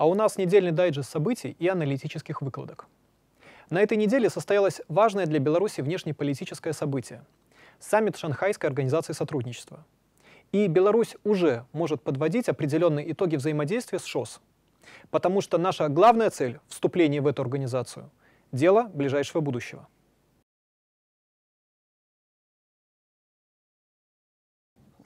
А у нас недельный дайджест событий и аналитических выкладок. На этой неделе состоялось важное для Беларуси внешнеполитическое событие – саммит Шанхайской организации сотрудничества. И Беларусь уже может подводить определенные итоги взаимодействия с ШОС, потому что наша главная цель – вступление в эту организацию – дело ближайшего будущего.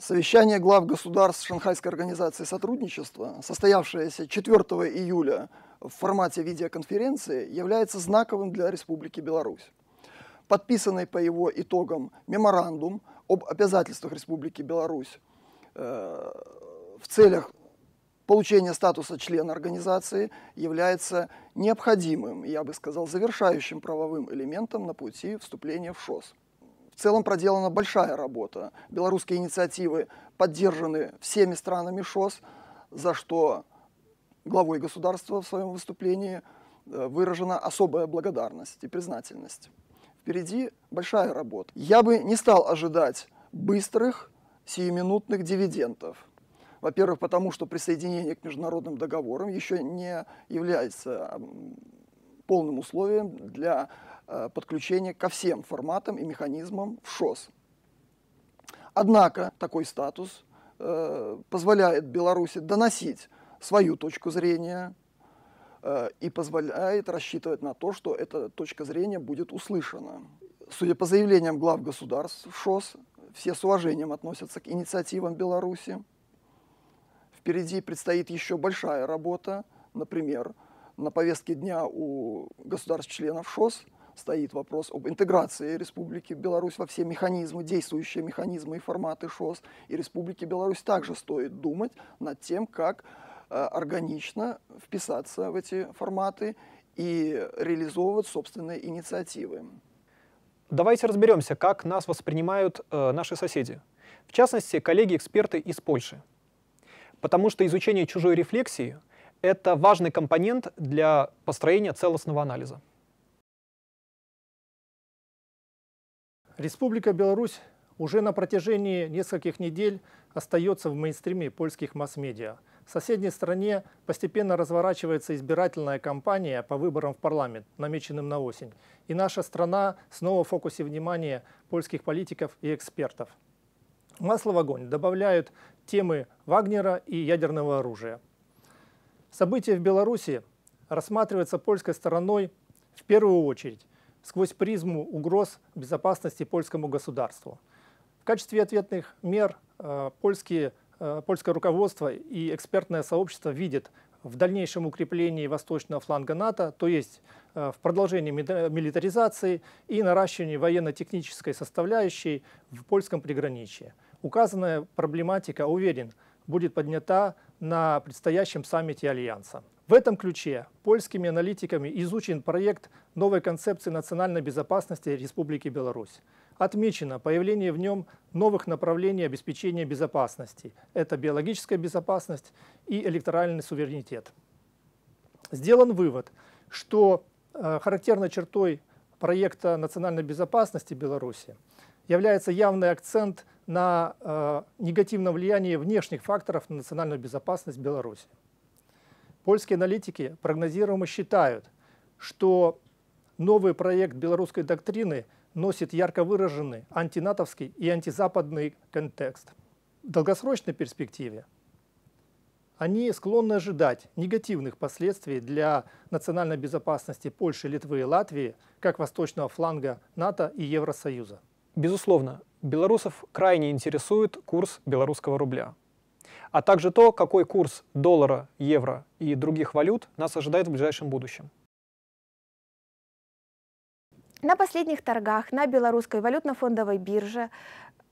Совещание глав государств Шанхайской организации сотрудничества, состоявшееся 4 июля в формате видеоконференции, является знаковым для Республики Беларусь. Подписанный по его итогам меморандум об обязательствах Республики Беларусь э, в целях получения статуса члена организации является необходимым, я бы сказал, завершающим правовым элементом на пути вступления в ШОС. В целом проделана большая работа. Белорусские инициативы поддержаны всеми странами ШОС, за что главой государства в своем выступлении э, выражена особая благодарность и признательность. Впереди большая работа. Я бы не стал ожидать быстрых, сиюминутных дивидендов. Во-первых, потому что присоединение к международным договорам еще не является полным условием для подключение ко всем форматам и механизмам в ШОС. Однако такой статус э, позволяет Беларуси доносить свою точку зрения э, и позволяет рассчитывать на то, что эта точка зрения будет услышана. Судя по заявлениям глав государств ШОС, все с уважением относятся к инициативам Беларуси. Впереди предстоит еще большая работа, например, на повестке дня у государств-членов ШОС – стоит вопрос об интеграции Республики Беларусь во все механизмы, действующие механизмы и форматы ШОС. И Республике Беларусь также стоит думать над тем, как э, органично вписаться в эти форматы и реализовывать собственные инициативы. Давайте разберемся, как нас воспринимают э, наши соседи. В частности, коллеги-эксперты из Польши. Потому что изучение чужой рефлексии — это важный компонент для построения целостного анализа. Республика Беларусь уже на протяжении нескольких недель остается в мейнстриме польских масс-медиа. В соседней стране постепенно разворачивается избирательная кампания по выборам в парламент, намеченным на осень. И наша страна снова в фокусе внимания польских политиков и экспертов. Масло в огонь добавляют темы Вагнера и ядерного оружия. События в Беларуси рассматриваются польской стороной в первую очередь сквозь призму угроз безопасности польскому государству. В качестве ответных мер э, польские, э, польское руководство и экспертное сообщество видят в дальнейшем укреплении восточного фланга НАТО, то есть э, в продолжении милитаризации и наращивании военно-технической составляющей в польском приграничье. Указанная проблематика, уверен, будет поднята на предстоящем саммите Альянса. В этом ключе польскими аналитиками изучен проект новой концепции национальной безопасности Республики Беларусь. Отмечено появление в нем новых направлений обеспечения безопасности. Это биологическая безопасность и электоральный суверенитет. Сделан вывод, что э, характерной чертой проекта национальной безопасности Беларуси является явный акцент на э, негативном влиянии внешних факторов на национальную безопасность Беларуси. Польские аналитики прогнозируемо считают, что новый проект белорусской доктрины носит ярко выраженный антинатовский и антизападный контекст. В долгосрочной перспективе они склонны ожидать негативных последствий для национальной безопасности Польши, Литвы и Латвии, как восточного фланга НАТО и Евросоюза. Безусловно, белорусов крайне интересует курс белорусского рубля а также то, какой курс доллара, евро и других валют нас ожидает в ближайшем будущем. На последних торгах на белорусской валютно-фондовой бирже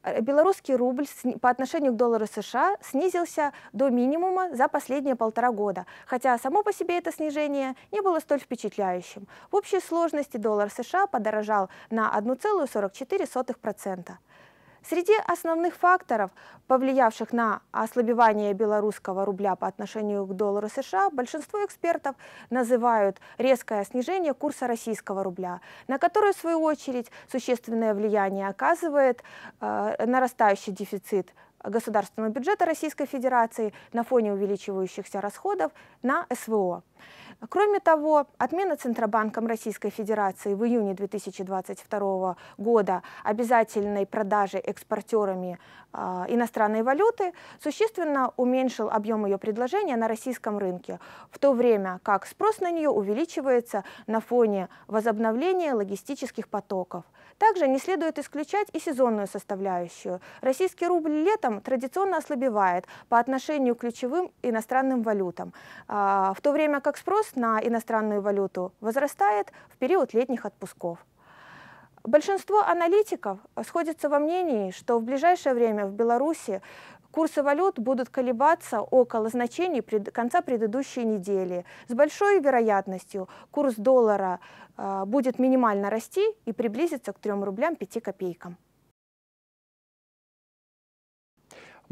э, белорусский рубль по отношению к доллару США снизился до минимума за последние полтора года, хотя само по себе это снижение не было столь впечатляющим. В общей сложности доллар США подорожал на 1,44%. Среди основных факторов, повлиявших на ослабевание белорусского рубля по отношению к доллару США, большинство экспертов называют резкое снижение курса российского рубля, на которое, в свою очередь, существенное влияние оказывает э, нарастающий дефицит государственного бюджета Российской Федерации на фоне увеличивающихся расходов на СВО. Кроме того, отмена Центробанком Российской Федерации в июне 2022 года обязательной продажи экспортерами э, иностранной валюты существенно уменьшил объем ее предложения на российском рынке, в то время как спрос на нее увеличивается на фоне возобновления логистических потоков. Также не следует исключать и сезонную составляющую. Российский рубль летом традиционно ослабевает по отношению к ключевым иностранным валютам, в то время как спрос на иностранную валюту возрастает в период летних отпусков. Большинство аналитиков сходятся во мнении, что в ближайшее время в Беларуси Курсы валют будут колебаться около значений пред, конца предыдущей недели. С большой вероятностью курс доллара э, будет минимально расти и приблизится к 3 рублям 5 копейкам.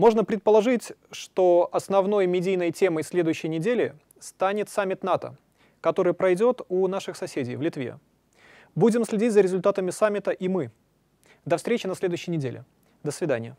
Можно предположить, что основной медийной темой следующей недели станет саммит НАТО, который пройдет у наших соседей в Литве. Будем следить за результатами саммита и мы. До встречи на следующей неделе. До свидания.